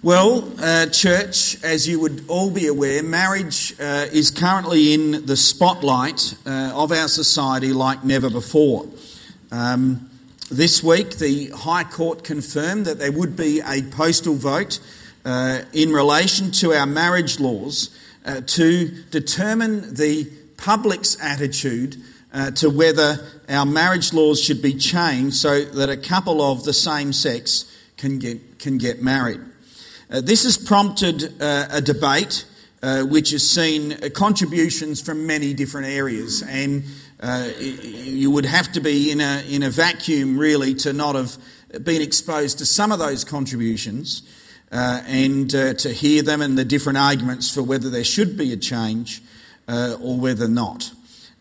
Well, uh, church, as you would all be aware, marriage uh, is currently in the spotlight uh, of our society like never before. Um, this week, the High Court confirmed that there would be a postal vote uh, in relation to our marriage laws uh, to determine the public's attitude uh, to whether our marriage laws should be changed so that a couple of the same sex can get, can get married. Uh, this has prompted uh, a debate uh, which has seen contributions from many different areas, and uh, you would have to be in a, in a vacuum really to not have been exposed to some of those contributions uh, and uh, to hear them and the different arguments for whether there should be a change or whether not.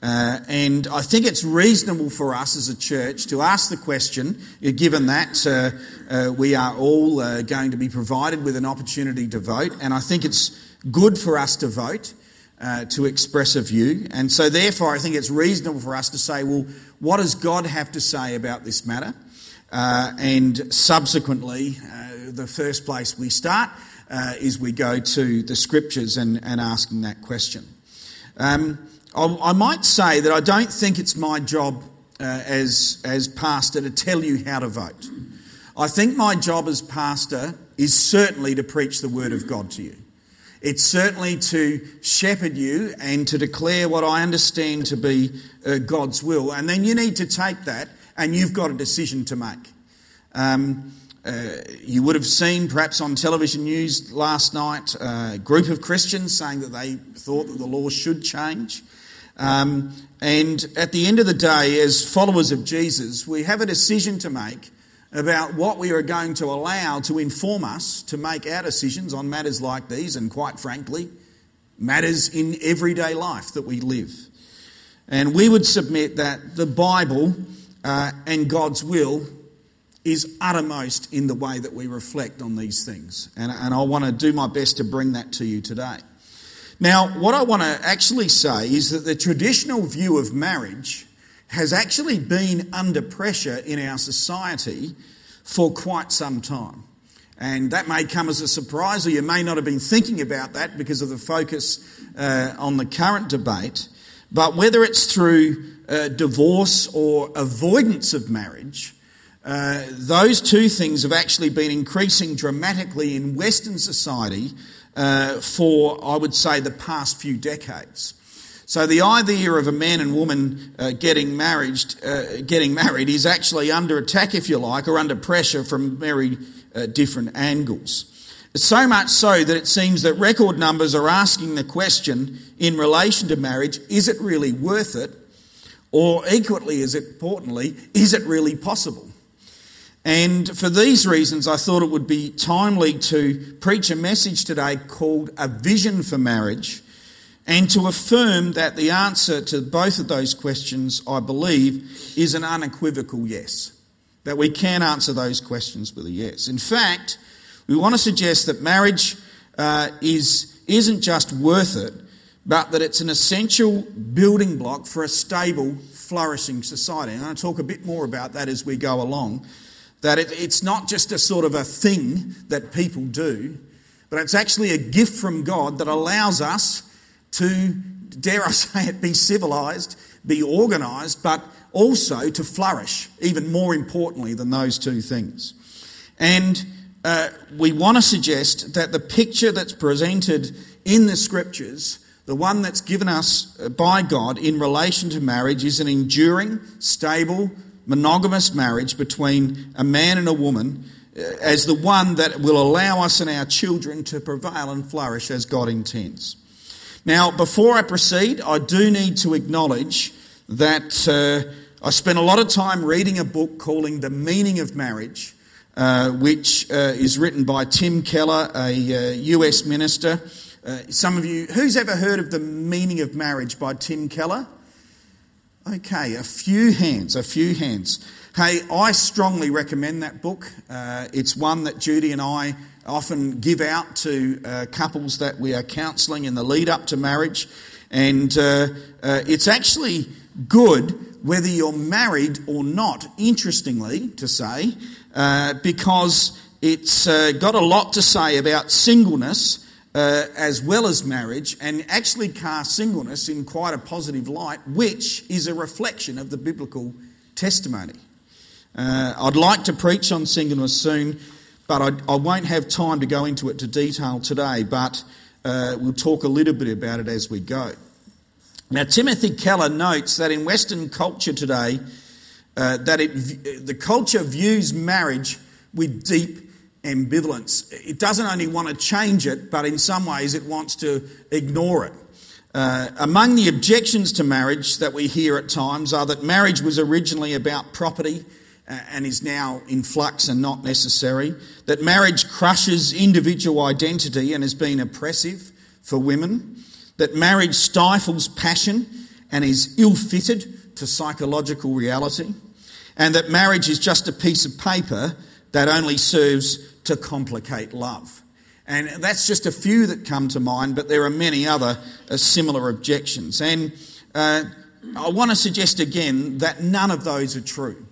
Uh, and I think it's reasonable for us as a church to ask the question, given that uh, uh, we are all uh, going to be provided with an opportunity to vote, and I think it's good for us to vote, uh, to express a view. And so, therefore, I think it's reasonable for us to say, well, what does God have to say about this matter? Uh, and subsequently, the first place we start is we go to the scriptures and, and asking that question. Um, I might say that I don't think it's my job uh, as, as pastor to tell you how to vote. I think my job as pastor is certainly to preach the word of God to you. It's certainly to shepherd you and to declare what I understand to be uh, God's will. And then you need to take that and you've got a decision to make. Um, uh, you would have seen perhaps on television news last night uh, a group of Christians saying that they thought that the law should change. Um, and at the end of the day, as followers of Jesus, we have a decision to make about what we are going to allow to inform us to make our decisions on matters like these, and quite frankly, matters in everyday life that we live. And we would submit that the Bible uh, and God's will is uttermost in the way that we reflect on these things. And, and I want to do my best to bring that to you today. Now, what I want to actually say is that the traditional view of marriage has actually been under pressure in our society for quite some time. And that may come as a surprise, or you may not have been thinking about that because of the focus uh, on the current debate. But whether it's through uh, divorce or avoidance of marriage, uh, those two things have actually been increasing dramatically in Western society uh, for, I would say, the past few decades. So the idea of a man and woman uh, getting married, uh, getting married, is actually under attack, if you like, or under pressure from very uh, different angles. So much so that it seems that record numbers are asking the question in relation to marriage: Is it really worth it? Or equally as importantly, is it really possible? And for these reasons, I thought it would be timely to preach a message today called A Vision for Marriage and to affirm that the answer to both of those questions, I believe, is an unequivocal yes. That we can answer those questions with a yes. In fact, we want to suggest that marriage uh, is, isn't just worth it, but that it's an essential building block for a stable, flourishing society. And I'm going to talk a bit more about that as we go along. That it, it's not just a sort of a thing that people do, but it's actually a gift from God that allows us to, dare I say it, be civilized, be organized, but also to flourish, even more importantly than those two things. And uh, we want to suggest that the picture that's presented in the scriptures, the one that's given us by God in relation to marriage, is an enduring, stable, monogamous marriage between a man and a woman uh, as the one that will allow us and our children to prevail and flourish as God intends. Now, before I proceed, I do need to acknowledge that uh, I spent a lot of time reading a book calling The Meaning of Marriage, uh, which uh, is written by Tim Keller, a US uh, minister. Uh, some of you, who's ever heard of The Meaning of Marriage by Tim Keller? Okay, a few hands, a few hands. Hey, I strongly recommend that book. Uh, it's one that Judy and I often give out to uh, couples that we are counselling in the lead up to marriage. And uh, uh it's actually good whether you're married or not, interestingly to say, uh, because it's uh, got a lot to say about singleness uh, as well as marriage, and actually cast singleness in quite a positive light, which is a reflection of the biblical testimony. Uh, I'd like to preach on singleness soon, but I, I, won't have time to go into it to detail today, but uh, we'll talk a little bit about it as we go. Now, Timothy Keller notes that in Western culture today, uh, that it, the culture views marriage with deep ambivalence. It doesn't only want to change it, but in some ways it wants to ignore it. Uh, among the objections to marriage that we hear at times are that marriage was originally about property uh, and is now in flux and not necessary, that marriage crushes individual identity and has been oppressive for women, that marriage stifles passion and is ill fitted to psychological reality, and that marriage is just a piece of paper that only serves to complicate love. And that's just a few that come to mind, but there are many other uh, similar objections. And uh, I want to suggest again that none of those are true.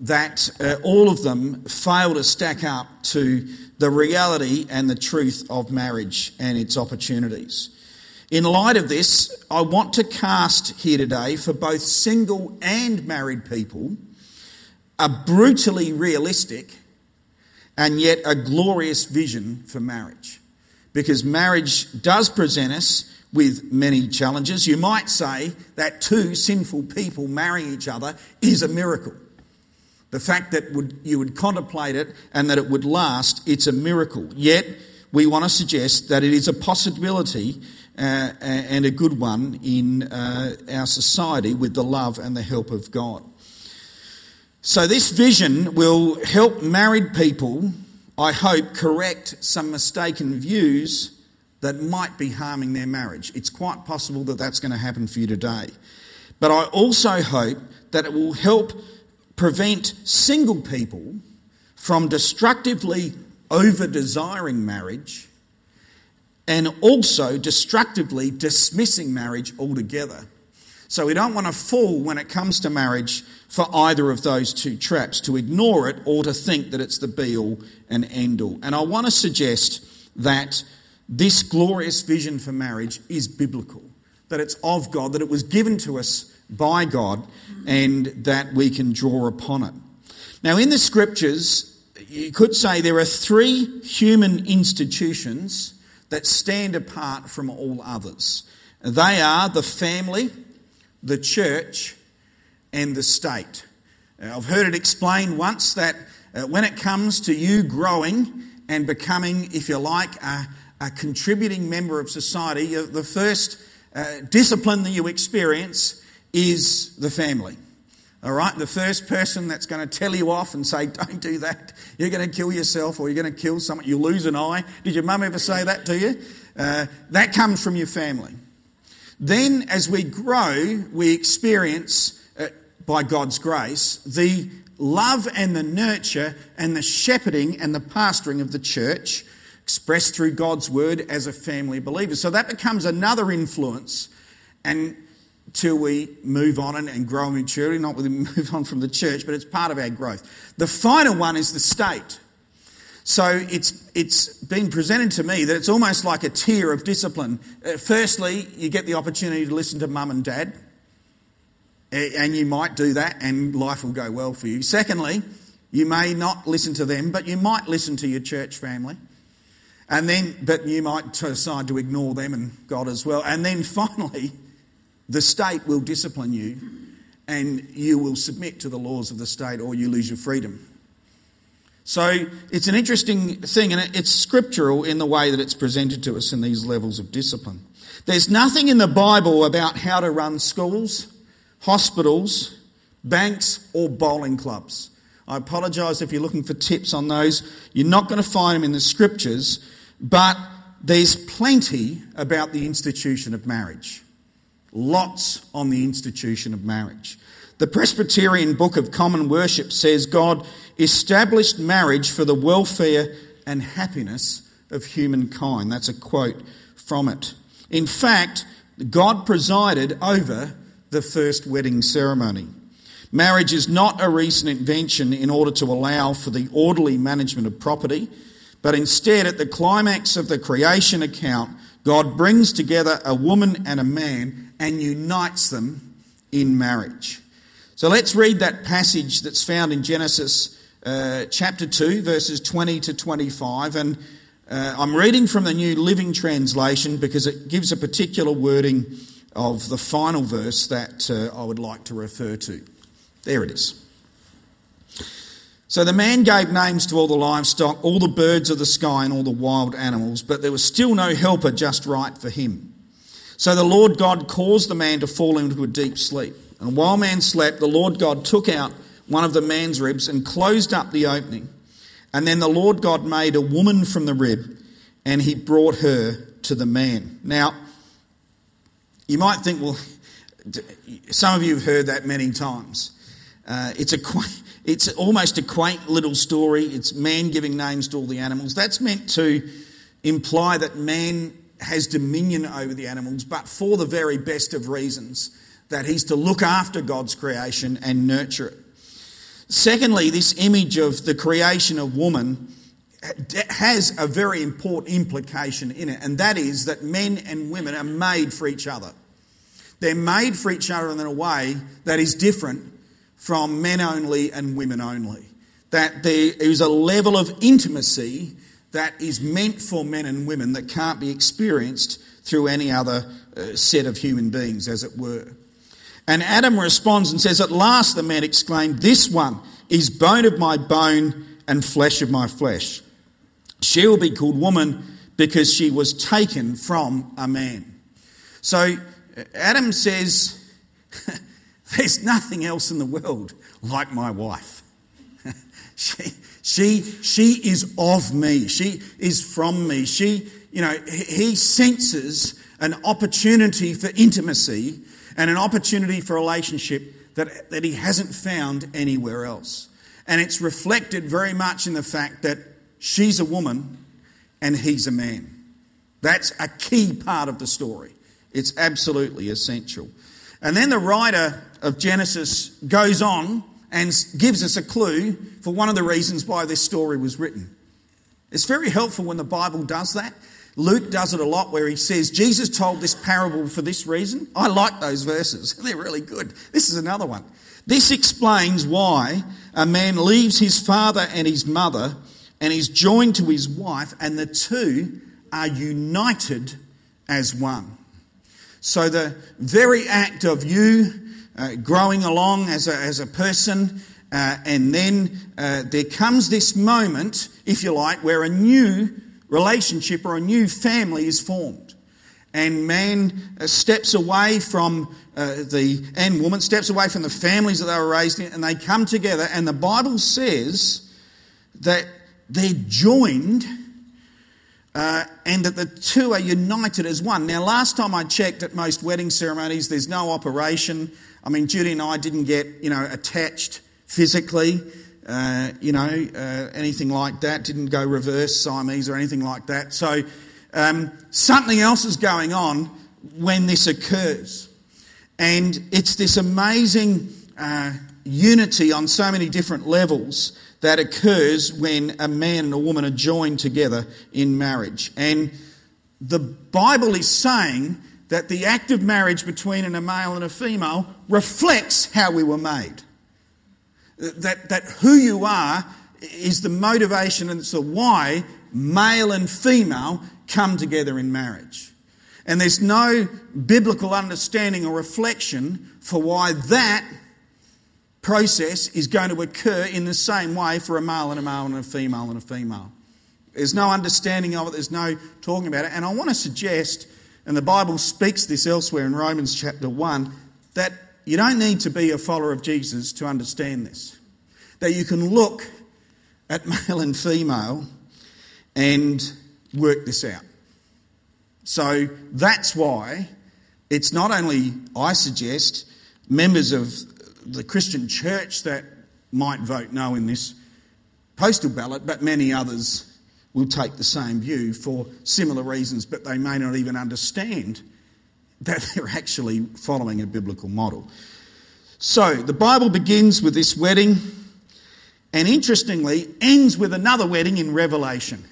That uh, all of them fail to stack up to the reality and the truth of marriage and its opportunities. In light of this, I want to cast here today for both single and married people a brutally realistic and yet a glorious vision for marriage. Because marriage does present us with many challenges. You might say that two sinful people marry each other is a miracle. The fact that would, you would contemplate it and that it would last, it's a miracle. Yet, we want to suggest that it is a possibility uh, and a good one in uh, our society with the love and the help of God. So, this vision will help married people, I hope, correct some mistaken views that might be harming their marriage. It's quite possible that that's going to happen for you today. But I also hope that it will help prevent single people from destructively over desiring marriage and also destructively dismissing marriage altogether. So we don't want to fall when it comes to marriage for either of those two traps, to ignore it or to think that it's the be all and end all. And I want to suggest that this glorious vision for marriage is biblical, that it's of God, that it was given to us by God, and that we can draw upon it. Now, in the scriptures, you could say there are three human institutions that stand apart from all others. They are the family, the church, and the state. I've heard it explained once that uh, when it comes to you growing and becoming, if you like, a, a contributing member of society, the first uh, discipline that you experience is the family. All right, the first person that's going to tell you off and say, "Don't do that. You're going to kill yourself, or you're going to kill someone. You lose an eye." Did your mum ever say that to you? Uh, that comes from your family. Then, as we grow, we experience, uh, by God's grace, the love and the nurture and the shepherding and the pastoring of the church expressed through God's word as a family believer. So that becomes another influence and till we move on and, and grow in maturity, not we move on from the church, but it's part of our growth. The final one is the state. So it's, it's been presented to me that it's almost like a tier of discipline. Uh, firstly, you get the opportunity to listen to mum and dad, and you might do that, and life will go well for you. Secondly, you may not listen to them, but you might listen to your church family. And then, but you might decide to ignore them and God as well. And then finally, the state will discipline you and you will submit to the laws of the state or you lose your freedom. So it's an interesting thing, and it's scriptural in the way that it's presented to us in these levels of discipline. There's nothing in the Bible about how to run schools, hospitals, banks, or bowling clubs. I apologise if you're looking for tips on those. You're not going to find them in the scriptures, but there's plenty about the institution of marriage. Lots on the institution of marriage. The Presbyterian Book of Common Worship says God established marriage for the welfare and happiness of humankind. That's a quote from it. In fact, God presided over the first wedding ceremony. Marriage is not a recent invention in order to allow for the orderly management of property, but instead, at the climax of the creation account, God brings together a woman and a man and unites them in marriage. So let's read that passage that's found in Genesis uh, chapter 2, verses 20 to 25. And uh, I'm reading from the New Living Translation because it gives a particular wording of the final verse that uh, I would like to refer to. There it is. So the man gave names to all the livestock, all the birds of the sky, and all the wild animals, but there was still no helper just right for him. So the Lord God caused the man to fall into a deep sleep. And while man slept, the Lord God took out one of the man's ribs and closed up the opening. And then the Lord God made a woman from the rib, and he brought her to the man. Now, you might think, well, some of you have heard that many times. Uh, it's, a, it's almost a quaint little story. It's man giving names to all the animals. That's meant to imply that man has dominion over the animals, but for the very best of reasons that he's to look after God's creation and nurture it. Secondly, this image of the creation of woman has a very important implication in it, and that is that men and women are made for each other. They're made for each other in a way that is different from men only and women only. That there is a level of intimacy that is meant for men and women that can't be experienced through any other uh, set of human beings, as it were. And Adam responds and says, At last the man exclaimed, This one is bone of my bone and flesh of my flesh. She will be called woman because she was taken from a man. So Adam says, There's nothing else in the world like my wife. she, she, she is of me. She is from me. She, you know, he senses an opportunity for intimacy and an opportunity for relationship that, that he hasn't found anywhere else. And it's reflected very much in the fact that she's a woman and he's a man. That's a key part of the story. It's absolutely essential. And then the writer of Genesis goes on and gives us a clue for one of the reasons why this story was written. It's very helpful when the Bible does that. Luke does it a lot where he says, Jesus told this parable for this reason. I like those verses, they're really good. This is another one. This explains why a man leaves his father and his mother and is joined to his wife, and the two are united as one. So, the very act of you uh, growing along as a, as a person, uh, and then uh, there comes this moment, if you like, where a new relationship or a new family is formed. And man uh, steps away from uh, the, and woman steps away from the families that they were raised in, and they come together. And the Bible says that they're joined uh, and that the two are united as one. Now, last time I checked at most wedding ceremonies, there's no operation. I mean, Judy and I didn't get, you know, attached physically. Uh, you know, uh, anything like that. Didn't go reverse Siamese or anything like that. So um, something else is going on when this occurs. And it's this amazing uh, unity on so many different levels that occurs when a man and a woman are joined together in marriage. And the Bible is saying that the act of marriage between a male and a female reflects how we were made. That, that who you are is the motivation and it's the why male and female come together in marriage. And there's no biblical understanding or reflection for why that process is going to occur in the same way for a male and a male and a female and a female. There's no understanding of it, there's no talking about it. And I want to suggest, and the Bible speaks this elsewhere in Romans chapter 1, that you don't need to be a follower of Jesus to understand this. That you can look at male and female and work this out. So that's why it's not only, I suggest, members of the Christian church that might vote no in this postal ballot, but many others will take the same view for similar reasons, but they may not even understand that they're actually following a biblical model. So, the Bible begins with this wedding and interestingly ends with another wedding in Revelation.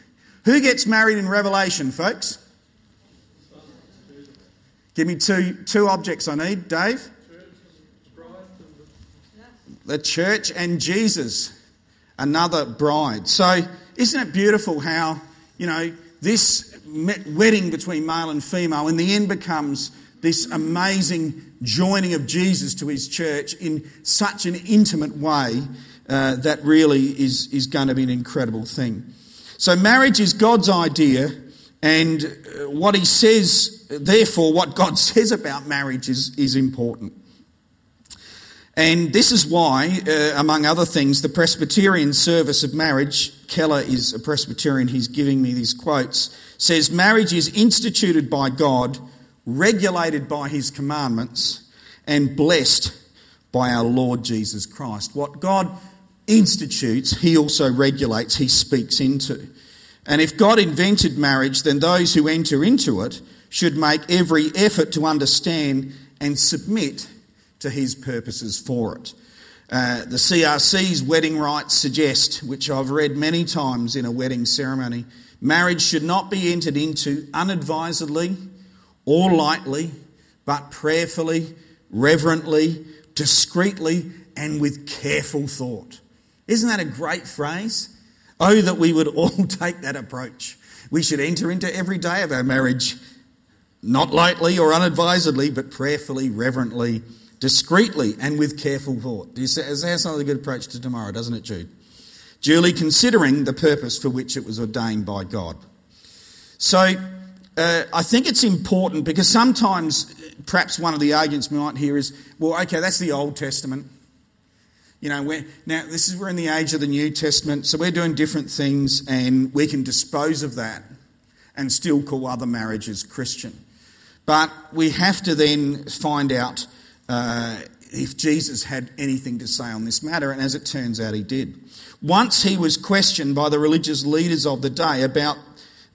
Who gets married in Revelation, folks? Give me two, two objects I need. Dave? The church and Jesus, another bride. So, isn't it beautiful how, you know, this wedding between male and female in the end becomes this amazing joining of Jesus to his church in such an intimate way uh, that really is, is going to be an incredible thing. So, marriage is God's idea, and uh, what he says, therefore, what God says about marriage is, is important. And this is why, uh, among other things, the Presbyterian service of marriage, Keller is a Presbyterian, he's giving me these quotes, says marriage is instituted by God, regulated by his commandments, and blessed by our Lord Jesus Christ. What God institutes, he also regulates, he speaks into. And if God invented marriage, then those who enter into it should make every effort to understand and submit to his purposes for it. Uh, the CRC's wedding rites suggest, which I've read many times in a wedding ceremony, marriage should not be entered into unadvisedly or lightly, but prayerfully, reverently, discreetly, and with careful thought. Isn't that a great phrase? Oh, that we would all take that approach. We should enter into every day of our marriage, not lightly or unadvisedly, but prayerfully, reverently, discreetly and with careful thought. Do you that's not a good approach to tomorrow, doesn't it, Jude? Duly considering the purpose for which it was ordained by God. So, uh, I think it's important because sometimes, perhaps one of the arguments we might hear is, well, okay, that's the Old Testament. You know, we're, now this is we're in the age of the New Testament, so we're doing different things, and we can dispose of that and still call other marriages Christian. But we have to then find out uh, if Jesus had anything to say on this matter, and as it turns out, he did. Once he was questioned by the religious leaders of the day about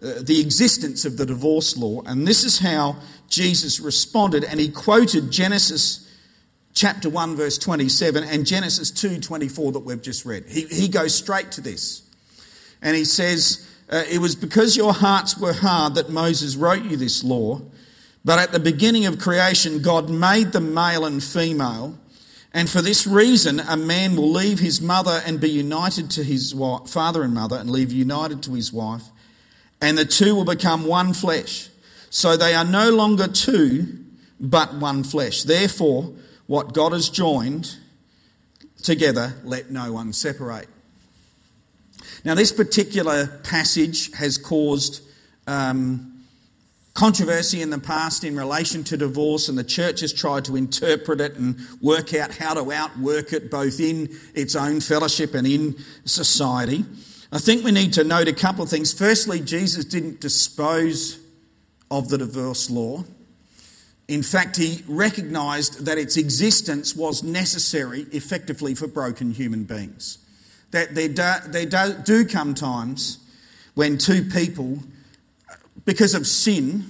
uh, the existence of the divorce law, and this is how Jesus responded, and he quoted Genesis chapter 1 verse 27 and Genesis 2:24 that we've just read. He, he goes straight to this. And he says, uh, it was because your hearts were hard that Moses wrote you this law. But at the beginning of creation, God made them male and female. And for this reason, a man will leave his mother and be united to his wife, father and mother, and leave united to his wife. And the two will become one flesh. So they are no longer two, but one flesh. Therefore, what God has joined together, let no one separate. Now, this particular passage has caused um, controversy in the past in relation to divorce, and the church has tried to interpret it and work out how to outwork it both in its own fellowship and in society. I think we need to note a couple of things. Firstly, Jesus didn't dispose of the divorce law. In fact, he recognized that its existence was necessary effectively for broken human beings. That there do, there do, do come times when two people because of sin,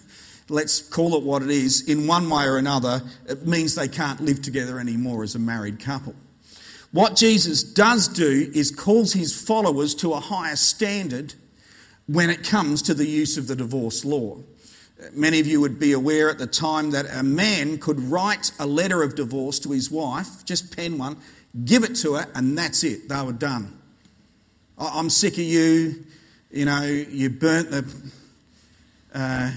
let's call it what it is, in one way or another, it means they can't live together anymore as a married couple. What Jesus does do is calls his followers to a higher standard when it comes to the use of the divorce law. Many of you would be aware at the time that a man could write a letter of divorce to his wife, just pen one, give it to her, and that's it. They were done. I'm sick of you. You know, you burnt the uh,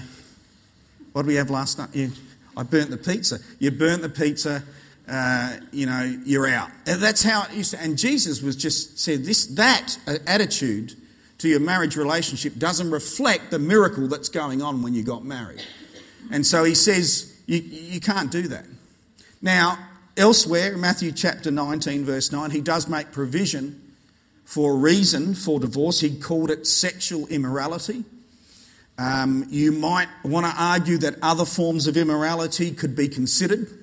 what did we have last night? You, I burnt the pizza. You burnt the pizza. Uh, you know, you're out. That's how it used to. And Jesus was just said this that attitude to your marriage relationship doesn't reflect the miracle that's going on when you got married. And so he says you, you can't do that. Now, elsewhere Matthew chapter 19, verse 9, he does make provision for a reason for divorce. He called it sexual immorality. Um, you might want to argue that other forms of immorality could be considered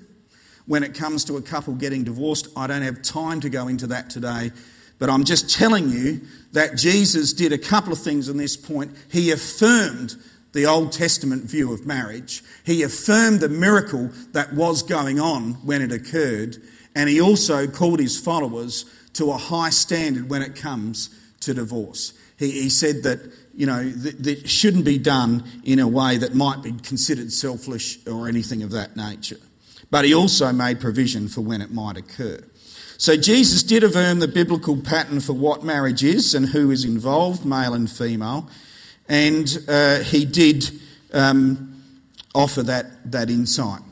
when it comes to a couple getting divorced. I don't have time to go into that today, but I'm just telling you that Jesus did a couple of things on this point. He affirmed the Old Testament view of marriage. He affirmed the miracle that was going on when it occurred, and he also called his followers to a high standard when it comes to divorce. He, he said that, you know, that, that shouldn't be done in a way that might be considered selfish or anything of that nature. But he also made provision for when it might occur. So Jesus did affirm the biblical pattern for what marriage is and who is involved, male and female, and uh, he did um, offer that, that insight.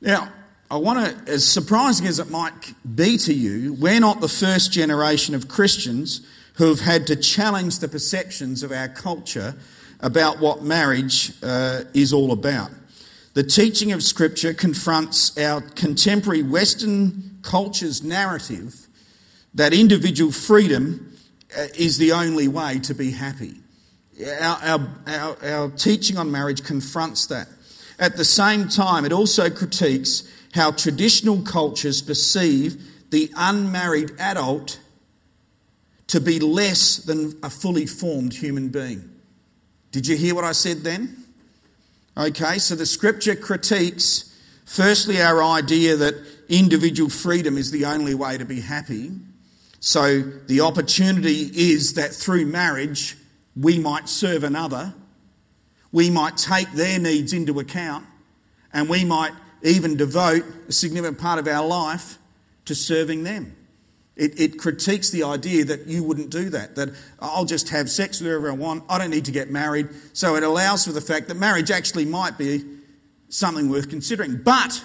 Now, I want to, as surprising as it might be to you, we're not the first generation of Christians who have had to challenge the perceptions of our culture about what marriage uh, is all about. The teaching of Scripture confronts our contemporary Western culture's narrative that individual freedom uh, is the only way to be happy. Our, our, our, our, teaching on marriage confronts that. At the same time, it also critiques how traditional cultures perceive the unmarried adult to be less than a fully formed human being. Did you hear what I said then? Okay, so the scripture critiques firstly our idea that individual freedom is the only way to be happy. So the opportunity is that through marriage, we might serve another, we might take their needs into account, and we might even devote a significant part of our life to serving them. It, it, critiques the idea that you wouldn't do that, that I'll just have sex with whoever I want, I don't need to get married. So it allows for the fact that marriage actually might be something worth considering. But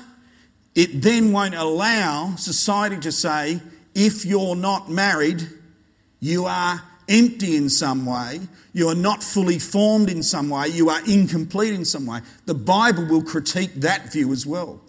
it then won't allow society to say, if you're not married, you are empty in some way, you are not fully formed in some way, you are incomplete in some way. The Bible will critique that view as well.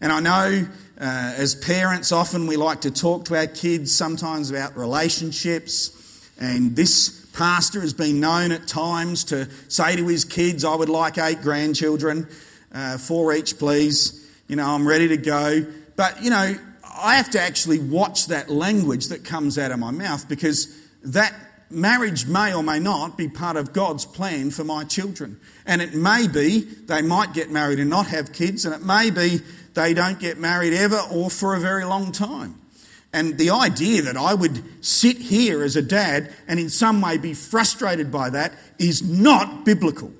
And I know uh, as parents, often we like to talk to our kids sometimes about relationships. And this pastor has been known at times to say to his kids, I would like eight grandchildren, uh, four each, please. You know, I'm ready to go. But, you know, I have to actually watch that language that comes out of my mouth because that marriage may or may not be part of God's plan for my children. And it may be they might get married and not have kids, and it may be they don't get married ever or for a very long time. And the idea that I would sit here as a dad and in some way be frustrated by that is not biblical.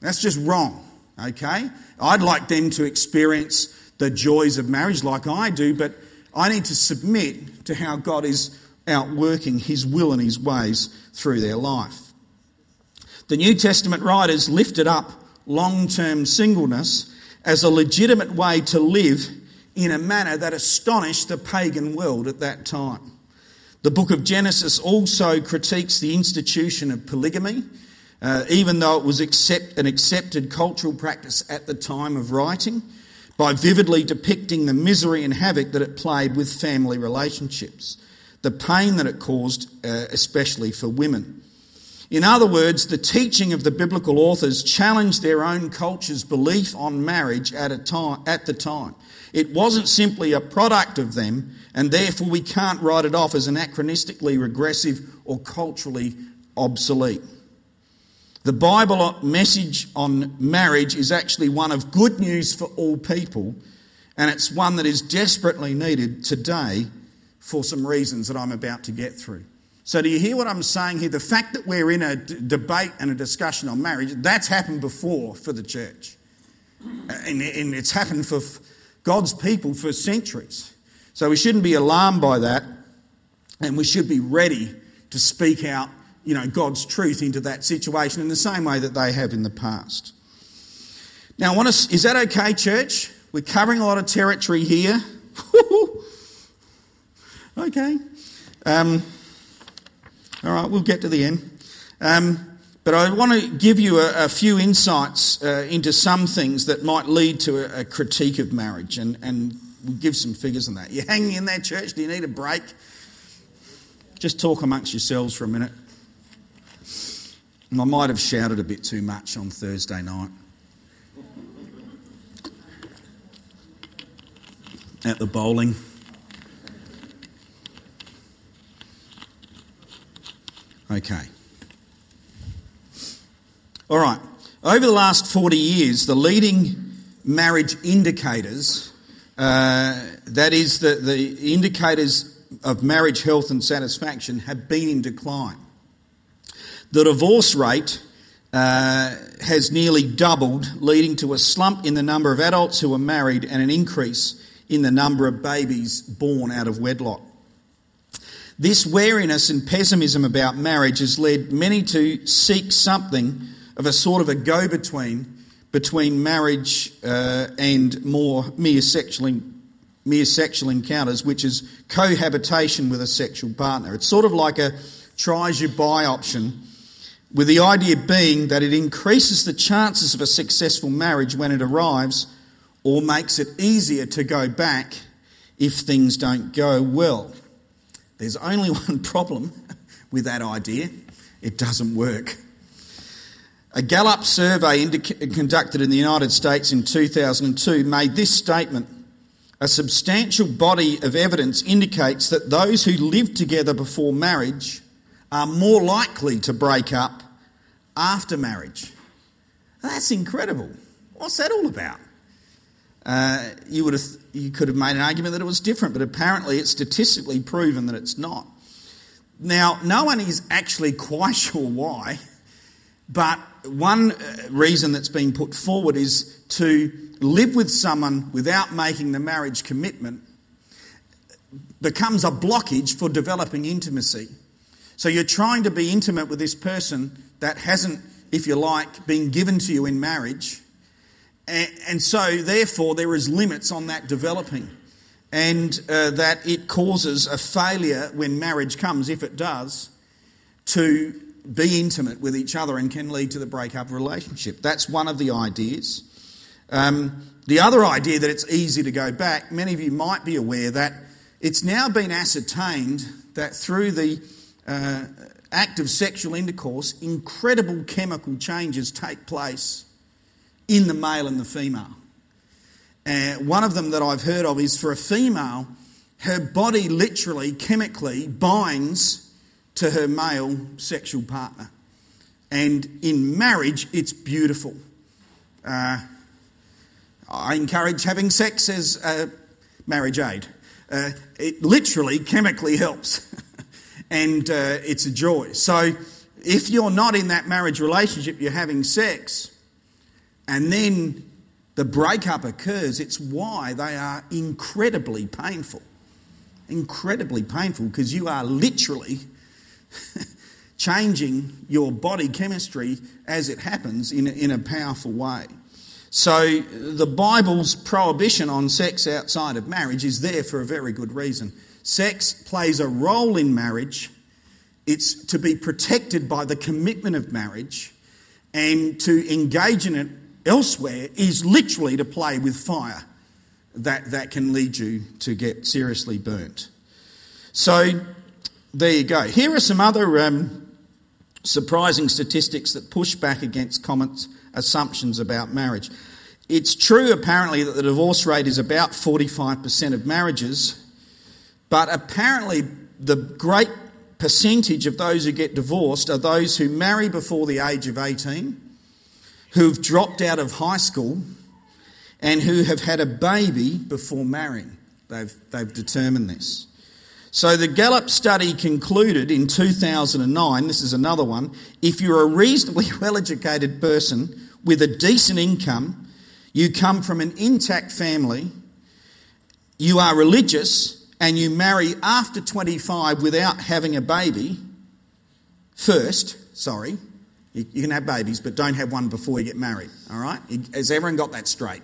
That's just wrong, okay? I'd like them to experience the joys of marriage like I do, but I need to submit to how God is outworking His will and His ways through their life. The New Testament writers lifted up long term singleness as a legitimate way to live in a manner that astonished the pagan world at that time. The book of Genesis also critiques the institution of polygamy, uh, even though it was accept, an accepted cultural practice at the time of writing, by vividly depicting the misery and havoc that it played with family relationships, the pain that it caused, uh, especially for women. In other words, the teaching of the biblical authors challenged their own culture's belief on marriage at, a time, at the time. It wasn't simply a product of them, and therefore we can't write it off as anachronistically regressive or culturally obsolete. The Bible message on marriage is actually one of good news for all people, and it's one that is desperately needed today for some reasons that I'm about to get through. So, do you hear what I'm saying here? The fact that we're in a d- debate and a discussion on marriage, that's happened before for the church. And, and it's happened for God's people for centuries. So, we shouldn't be alarmed by that. And we should be ready to speak out, you know, God's truth into that situation in the same way that they have in the past. Now, I want to, is that okay, church? We're covering a lot of territory here. okay. Um, all right, we'll get to the end. Um, but I want to give you a, a few insights uh, into some things that might lead to a, a critique of marriage, and, and we'll give some figures on that. You hanging in there, church? Do you need a break? Just talk amongst yourselves for a minute. I might have shouted a bit too much on Thursday night. At the bowling. Okay. All right. Over the last 40 years, the leading marriage indicators, uh, that is, the, the indicators of marriage health and satisfaction, have been in decline. The divorce rate uh, has nearly doubled, leading to a slump in the number of adults who are married and an increase in the number of babies born out of wedlock. This wariness and pessimism about marriage has led many to seek something of a sort of a go between between marriage uh, and more mere sexual, mere sexual encounters, which is cohabitation with a sexual partner. It's sort of like a try as you buy option, with the idea being that it increases the chances of a successful marriage when it arrives or makes it easier to go back if things don't go well. There's only one problem with that idea it doesn't work. A Gallup survey conducted in the United States in 2002 made this statement A substantial body of evidence indicates that those who live together before marriage are more likely to break up after marriage. That's incredible. What's that all about? Uh, you, would have, you could have made an argument that it was different, but apparently it's statistically proven that it's not. Now, no one is actually quite sure why. But one uh, reason that's been put forward is to live with someone without making the marriage commitment becomes a blockage for developing intimacy. So you're trying to be intimate with this person that hasn't, if you like, been given to you in marriage. And, so, therefore, there is limits on that developing. And uh, that it causes a failure when marriage comes, if it does, to be intimate with each other and can lead to the breakup of relationship. That's one of the ideas. Um, the other idea that it's easy to go back, many of you might be aware that it's now been ascertained that through the uh, act of sexual intercourse, incredible chemical changes take place in the male and the female. One of them that I've heard of is for a female, her body literally, chemically binds to her male sexual partner. And in marriage, it's beautiful. Uh, I encourage having sex as a marriage aid. Uh, it literally, chemically helps. and uh, it's a joy. So if you're not in that marriage relationship, you're having sex, and then the breakup occurs, it's why they are incredibly painful. Incredibly painful because you are literally changing your body chemistry as it happens in a, in a powerful way. So, the Bible's prohibition on sex outside of marriage is there for a very good reason. Sex plays a role in marriage, it's to be protected by the commitment of marriage, and to engage in it elsewhere is literally to play with fire that, that can lead you to get seriously burnt. So, there you go. Here are some other um, surprising statistics that push back against common assumptions about marriage. It's true, apparently, that the divorce rate is about 45% of marriages, but apparently, the great percentage of those who get divorced are those who marry before the age of 18, who've dropped out of high school, and who have had a baby before marrying. They've, they've determined this. So the Gallup study concluded in 2009, this is another one, if you're a reasonably well educated person with a decent income, you come from an intact family, you are religious, and you marry after 25 without having a baby, first, sorry, you, you can have babies, but don't have one before you get married, all right? Has everyone got that straight?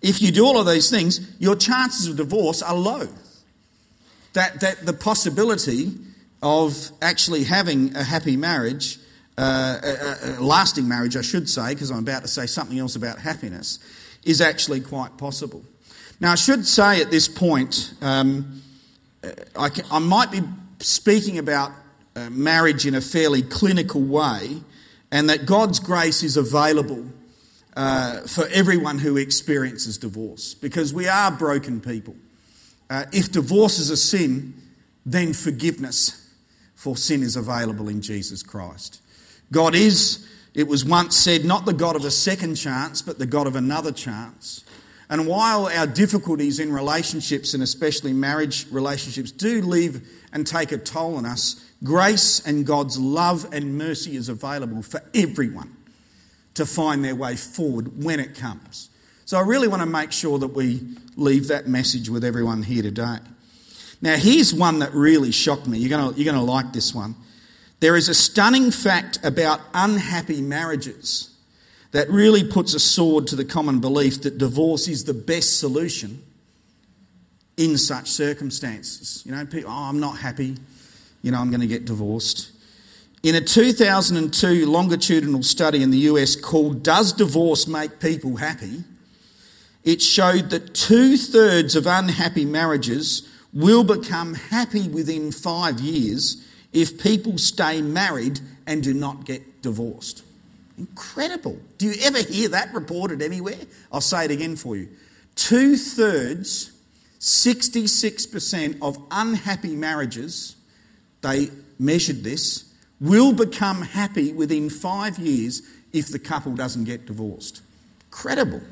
If you do all of these things, your chances of divorce are low that, that the possibility of actually having a happy marriage, uh, a, a, lasting marriage, I should say, because I'm about to say something else about happiness, is actually quite possible. Now, I should say at this point, um, I, can, I, might be speaking about marriage in a fairly clinical way, and that God's grace is available uh, for everyone who experiences divorce, because we are broken people. Uh, if divorce is a sin, then forgiveness for sin is available in Jesus Christ. God is, it was once said, not the God of a second chance, but the God of another chance. And while our difficulties in relationships, and especially marriage relationships, do leave and take a toll on us, grace and God's love and mercy is available for everyone to find their way forward when it comes. So I really want to make sure that we leave that message with everyone here today. Now, here's one that really shocked me. You're going to, you're going to like this one. There is a stunning fact about unhappy marriages that really puts a sword to the common belief that divorce is the best solution in such circumstances. You know, people, oh, I'm not happy, you know, I'm going to get divorced. In a 2002 longitudinal study in the US called Does Divorce Make People Happy? it showed that two thirds of unhappy marriages will become happy within five years if people stay married and do not get divorced. Incredible. Do you ever hear that reported anywhere? I'll say it again for you. Two thirds, 66% of unhappy marriages, they measured this, will become happy within five years if the couple doesn't get divorced. Credible.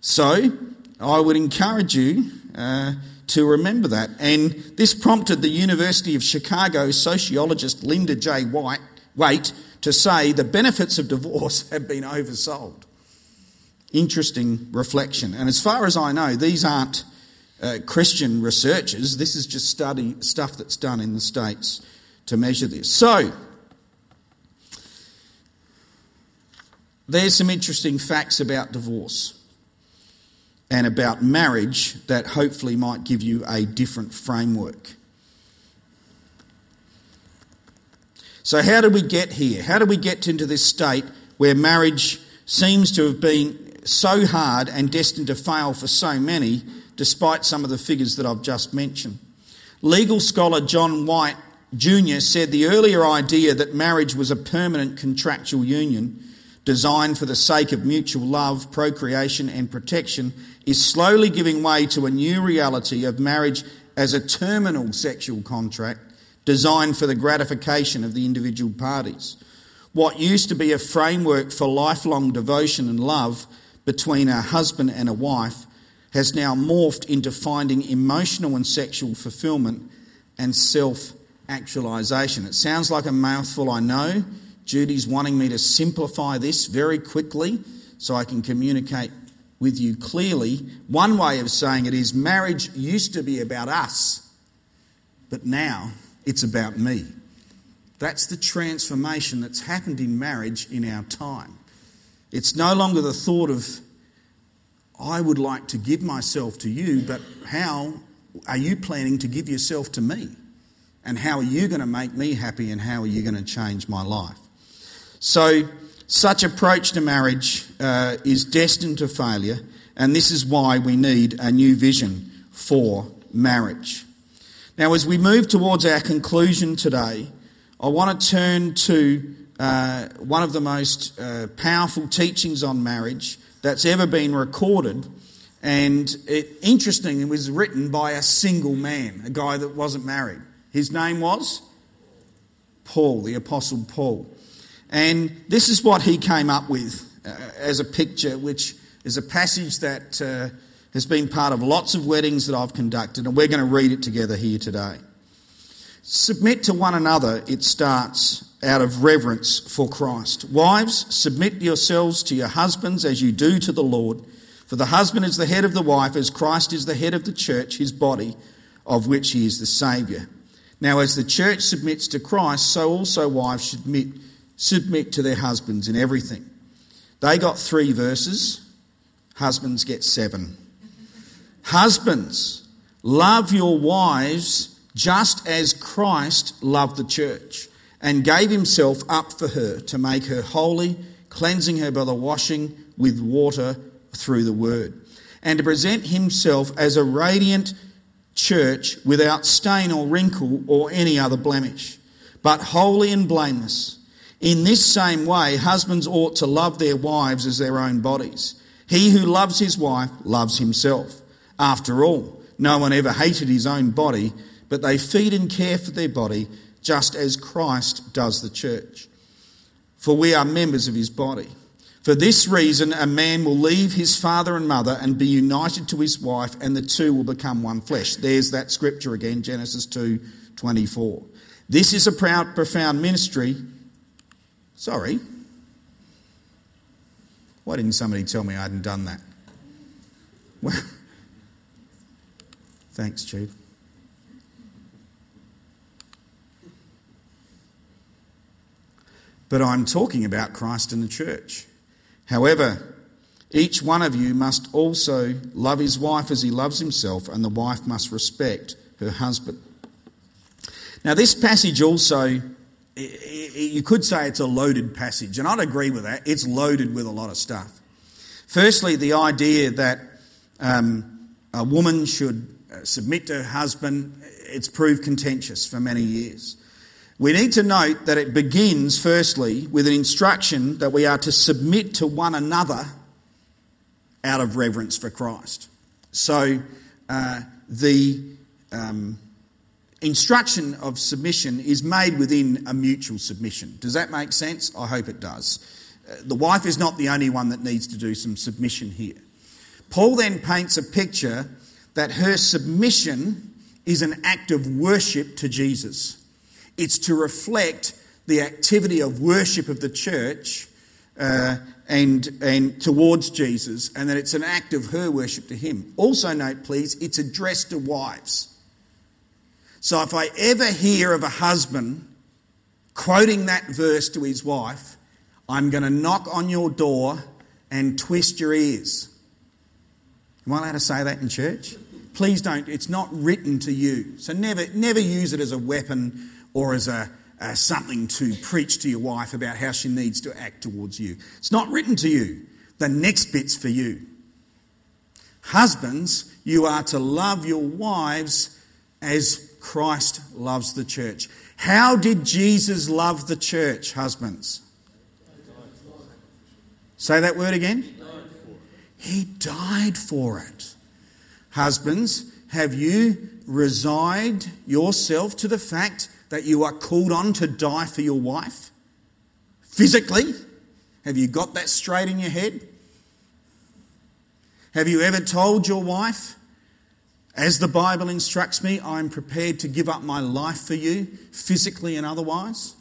So, I would encourage you uh, to remember that. And this prompted the University of Chicago sociologist Linda J. White, Waite to say the benefits of divorce have been oversold. Interesting reflection. And as far as I know, these aren't uh, Christian researchers. This is just study stuff that's done in the States to measure this. So, there's some interesting facts about divorce and about marriage that hopefully might give you a different framework. So, how did we get here? How did we get into this state where marriage seems to have been so hard and destined to fail for so many, despite some of the figures that I've just mentioned? Legal scholar John White Jr. said the earlier idea that marriage was a permanent contractual union designed for the sake of mutual love, procreation, and protection is slowly giving way to a new reality of marriage as a terminal sexual contract designed for the gratification of the individual parties. What used to be a framework for lifelong devotion and love between a husband and a wife has now morphed into finding emotional and sexual fulfillment and self actualization. It sounds like a mouthful, I know. Judy's wanting me to simplify this very quickly so I can communicate with you clearly. One way of saying it is marriage used to be about us, but now it's about me. That's the transformation that's happened in marriage in our time. It's no longer the thought of, I would like to give myself to you, but how are you planning to give yourself to me? And how are you going to make me happy and how are you going to change my life? So, such approach to marriage uh, is destined to failure, and this is why we need a new vision for marriage. Now, as we move towards our conclusion today, I want to turn to uh, one of the most uh, powerful teachings on marriage that's ever been recorded. And it, interesting, it was written by a single man, a guy that wasn't married. His name was Paul, the Apostle Paul. And this is what he came up with uh, as a picture, which is a passage that uh, has been part of lots of weddings that I've conducted, and we're going to read it together here today. Submit to one another, it starts out of reverence for Christ. Wives, submit yourselves to your husbands as you do to the Lord. For the husband is the head of the wife, as Christ is the head of the church, his body, of which he is the Saviour. Now, as the church submits to Christ, so also wives should submit, submit to their husbands in everything. They got three verses, husbands get seven. Husbands, love your wives just as Christ loved the church and gave himself up for her to make her holy, cleansing her by the washing with water through the word, and to present himself as a radiant church without stain or wrinkle or any other blemish, but holy and blameless. In this same way, husbands ought to love their wives as their own bodies. He who loves his wife loves himself. After all, no one ever hated his own body, but they feed and care for their body just as Christ does the church. for we are members of his body. For this reason, a man will leave his father and mother and be united to his wife, and the two will become one flesh. There's that scripture again, Genesis 2 24. This is a proud, profound ministry. Sorry. Why didn't somebody tell me I hadn't done that? Well, thanks, Chief. But I'm talking about Christ and the church. However, each one of you must also love his wife as he loves himself, and the wife must respect her husband. Now, this passage also, you could say it's a loaded passage, and I'd agree with that. It's loaded with a lot of stuff. Firstly, the idea that um, a woman should uh, submit to her husband, it's proved contentious for many years. We need to note that it begins, firstly, with an instruction that we are to submit to one another out of reverence for Christ. So, uh, the um, instruction of submission is made within a mutual submission. Does that make sense? I hope it does. Uh, the wife is not the only one that needs to do some submission here. Paul then paints a picture that her submission is an act of worship to Jesus. It's to reflect the activity of worship of the church uh, and, and towards Jesus, and that it's an act of her worship to him. Also, note, please, it's addressed to wives. So if I ever hear of a husband quoting that verse to his wife, I'm going to knock on your door and twist your ears. Am I allowed to say that in church? Please don't. It's not written to you. So never, never use it as a weapon or as a, something to preach to your wife about how she needs to act towards you. It's not written to you. The next bit's for you. Husbands, you are to love your wives as Christ loves the church. How did Jesus love the church, husbands? Say that word again. He died for it. Husbands, have you resigned yourself to the fact that you are called on to die for your wife? Physically? Have you got that straight in your head? Have you ever told your wife, as the Bible instructs me, I'm prepared to give up my life for you, physically and otherwise?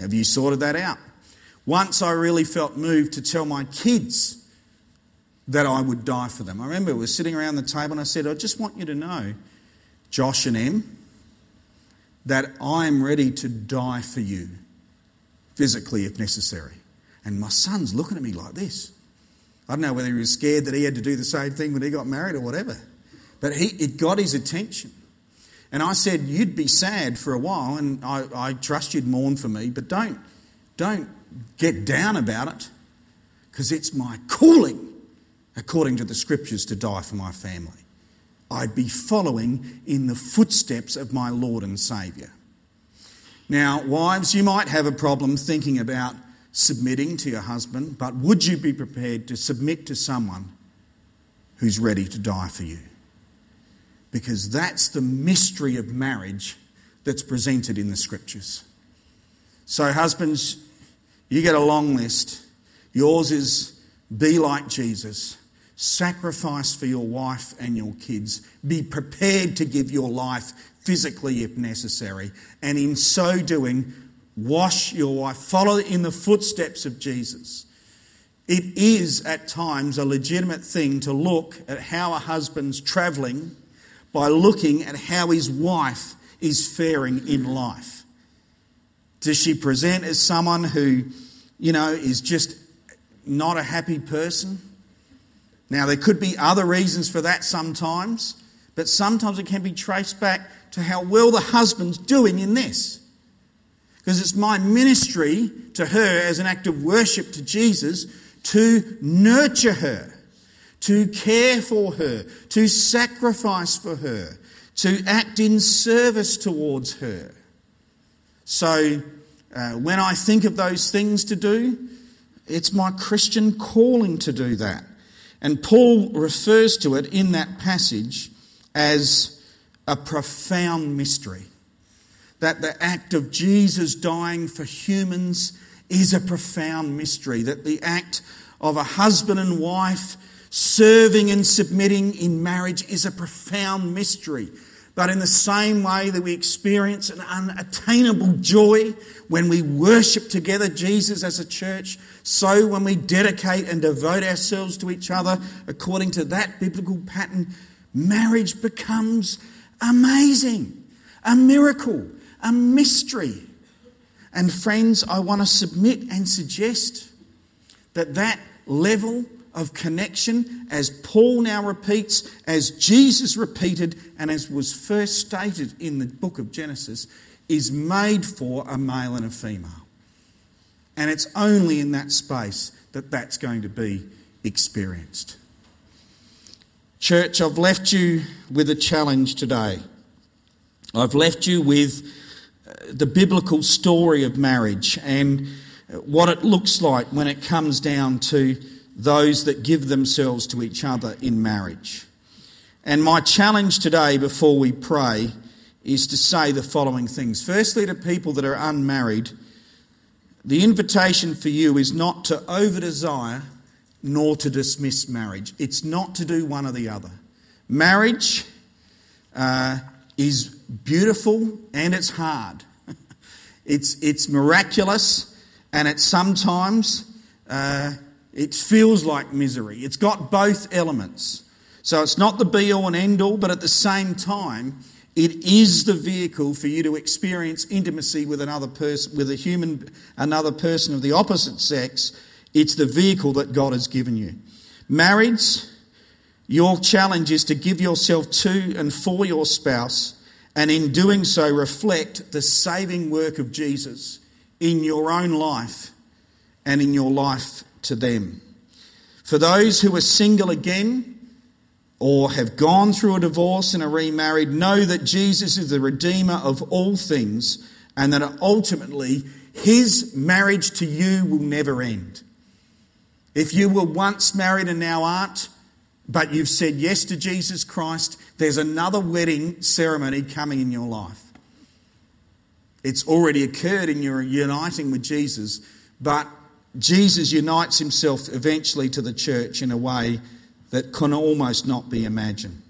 Have you sorted that out? Once I really felt moved to tell my kids that I would die for them. I remember we were sitting around the table and I said, I just want you to know, Josh and Em, that I'm ready to die for you, physically if necessary. And my son's looking at me like this. I don't know whether he was scared that he had to do the same thing when he got married or whatever. But he, it got his attention. And I said, You'd be sad for a while, and I, I trust you'd mourn for me, but don't, don't get down about it, because it's my calling, according to the scriptures, to die for my family. I'd be following in the footsteps of my Lord and Saviour. Now, wives, you might have a problem thinking about submitting to your husband, but would you be prepared to submit to someone who's ready to die for you? Because that's the mystery of marriage that's presented in the scriptures. So, husbands, you get a long list. Yours is be like Jesus Sacrifice for your wife and your kids. Be prepared to give your life physically if necessary. And in so doing, wash your wife. Follow in the footsteps of Jesus. It is at times a legitimate thing to look at how a husband's travelling by looking at how his wife is faring in life. Does she present as someone who, you know, is just not a happy person? Now, there could be other reasons for that sometimes, but sometimes it can be traced back to how well the husband's doing in this. Because it's my ministry to her as an act of worship to Jesus to nurture her, to care for her, to sacrifice for her, to act in service towards her. So, uh, when I think of those things to do, it's my Christian calling to do that. And Paul refers to it in that passage as a profound mystery. that the act of Jesus dying for humans is a profound mystery, that the act of a husband and wife serving and submitting in marriage is a profound mystery. But in the same way that we experience an unattainable joy when we worship together Jesus as a church, so when we dedicate and devote ourselves to each other according to that biblical pattern, marriage becomes amazing, a miracle, a mystery. And friends, I want to submit and suggest that that level of connection, as Paul now repeats, as Jesus repeated, and as was first stated in the book of Genesis, is made for a male and a female. And it's only in that space that that's going to be experienced. Church, I've left you with a challenge today. I've left you with uh, the biblical story of marriage and what it looks like when it comes down to those that give themselves to each other in marriage. And my challenge today before we pray is to say the following things. Firstly, to people that are unmarried, the invitation for you is not to over desire nor to dismiss marriage. It's not to do one or the other. Marriage uh, is beautiful and it's hard. it's, it's miraculous and it's sometimes uh, it feels like misery. It's got both elements. So it's not the be all and end all, but at the same time, it is the vehicle for you to experience intimacy with another person, with a human, another person of the opposite sex. It's the vehicle that God has given you. Marriage, your challenge is to give yourself to and for your spouse, and in doing so, reflect the saving work of Jesus in your own life and in your life to them. For those who are single again or have gone through a divorce and are remarried, know that Jesus is the Redeemer of all things and that ultimately his marriage to you will never end. If you were once married and now aren't, but you've said yes to Jesus Christ, there's another wedding ceremony coming in your life. It's already occurred in your uniting with Jesus, but Jesus unites himself eventually to the church in a way that can almost not be imagined.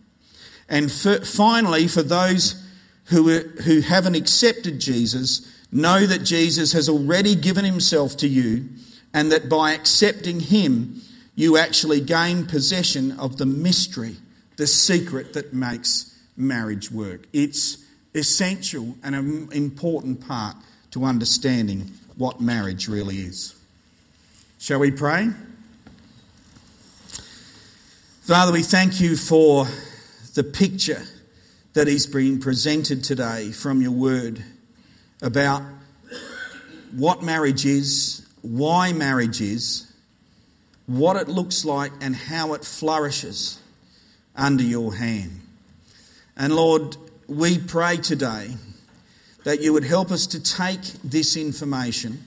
And for, finally, for those who, who haven't accepted Jesus, know that Jesus has already given himself to you, and that by accepting him, you actually gain possession of the mystery, the secret that makes marriage work. It's essential and an important part to understanding what marriage really is. Shall we pray? Father, we thank you for the picture that is being presented today from your word about what marriage is, why marriage is, what it looks like, and how it flourishes under your hand. And Lord, we pray today that you would help us to take this information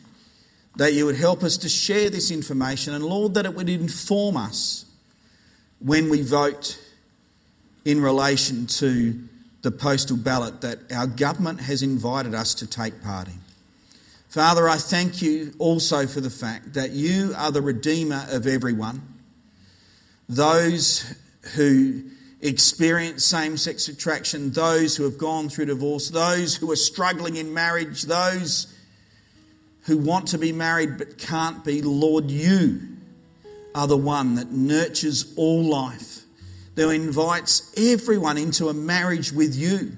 that you would help us to share this information, and Lord, that it would inform us when we vote in relation to the postal ballot that our government has invited us to take part in. Father, I thank you also for the fact that you are the Redeemer of everyone. Those who experience same sex attraction, those who have gone through divorce, those who are struggling in marriage, those who want to be married but can't be, Lord, you are the one that nurtures all life, that invites everyone into a marriage with you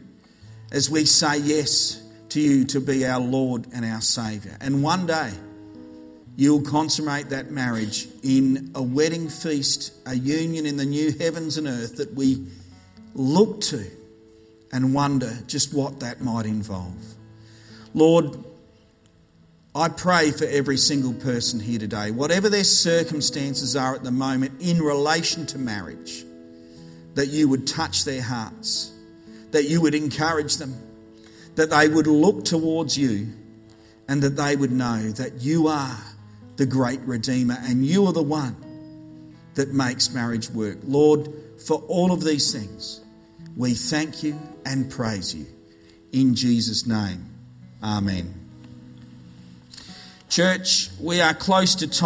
as we say yes to you to be our Lord and our Saviour. And one day, you'll consummate that marriage in a wedding feast, a union in the new heavens and earth that we look to and wonder just what that might involve. Lord, I pray for every single person here today, whatever their circumstances are at the moment in relation to marriage, that you would touch their hearts, that you would encourage them, that they would look towards you, and that they would know that you are the great Redeemer and you are the one that makes marriage work. Lord, for all of these things, we thank you and praise you. In Jesus' name. Amen. Church, we are close to time.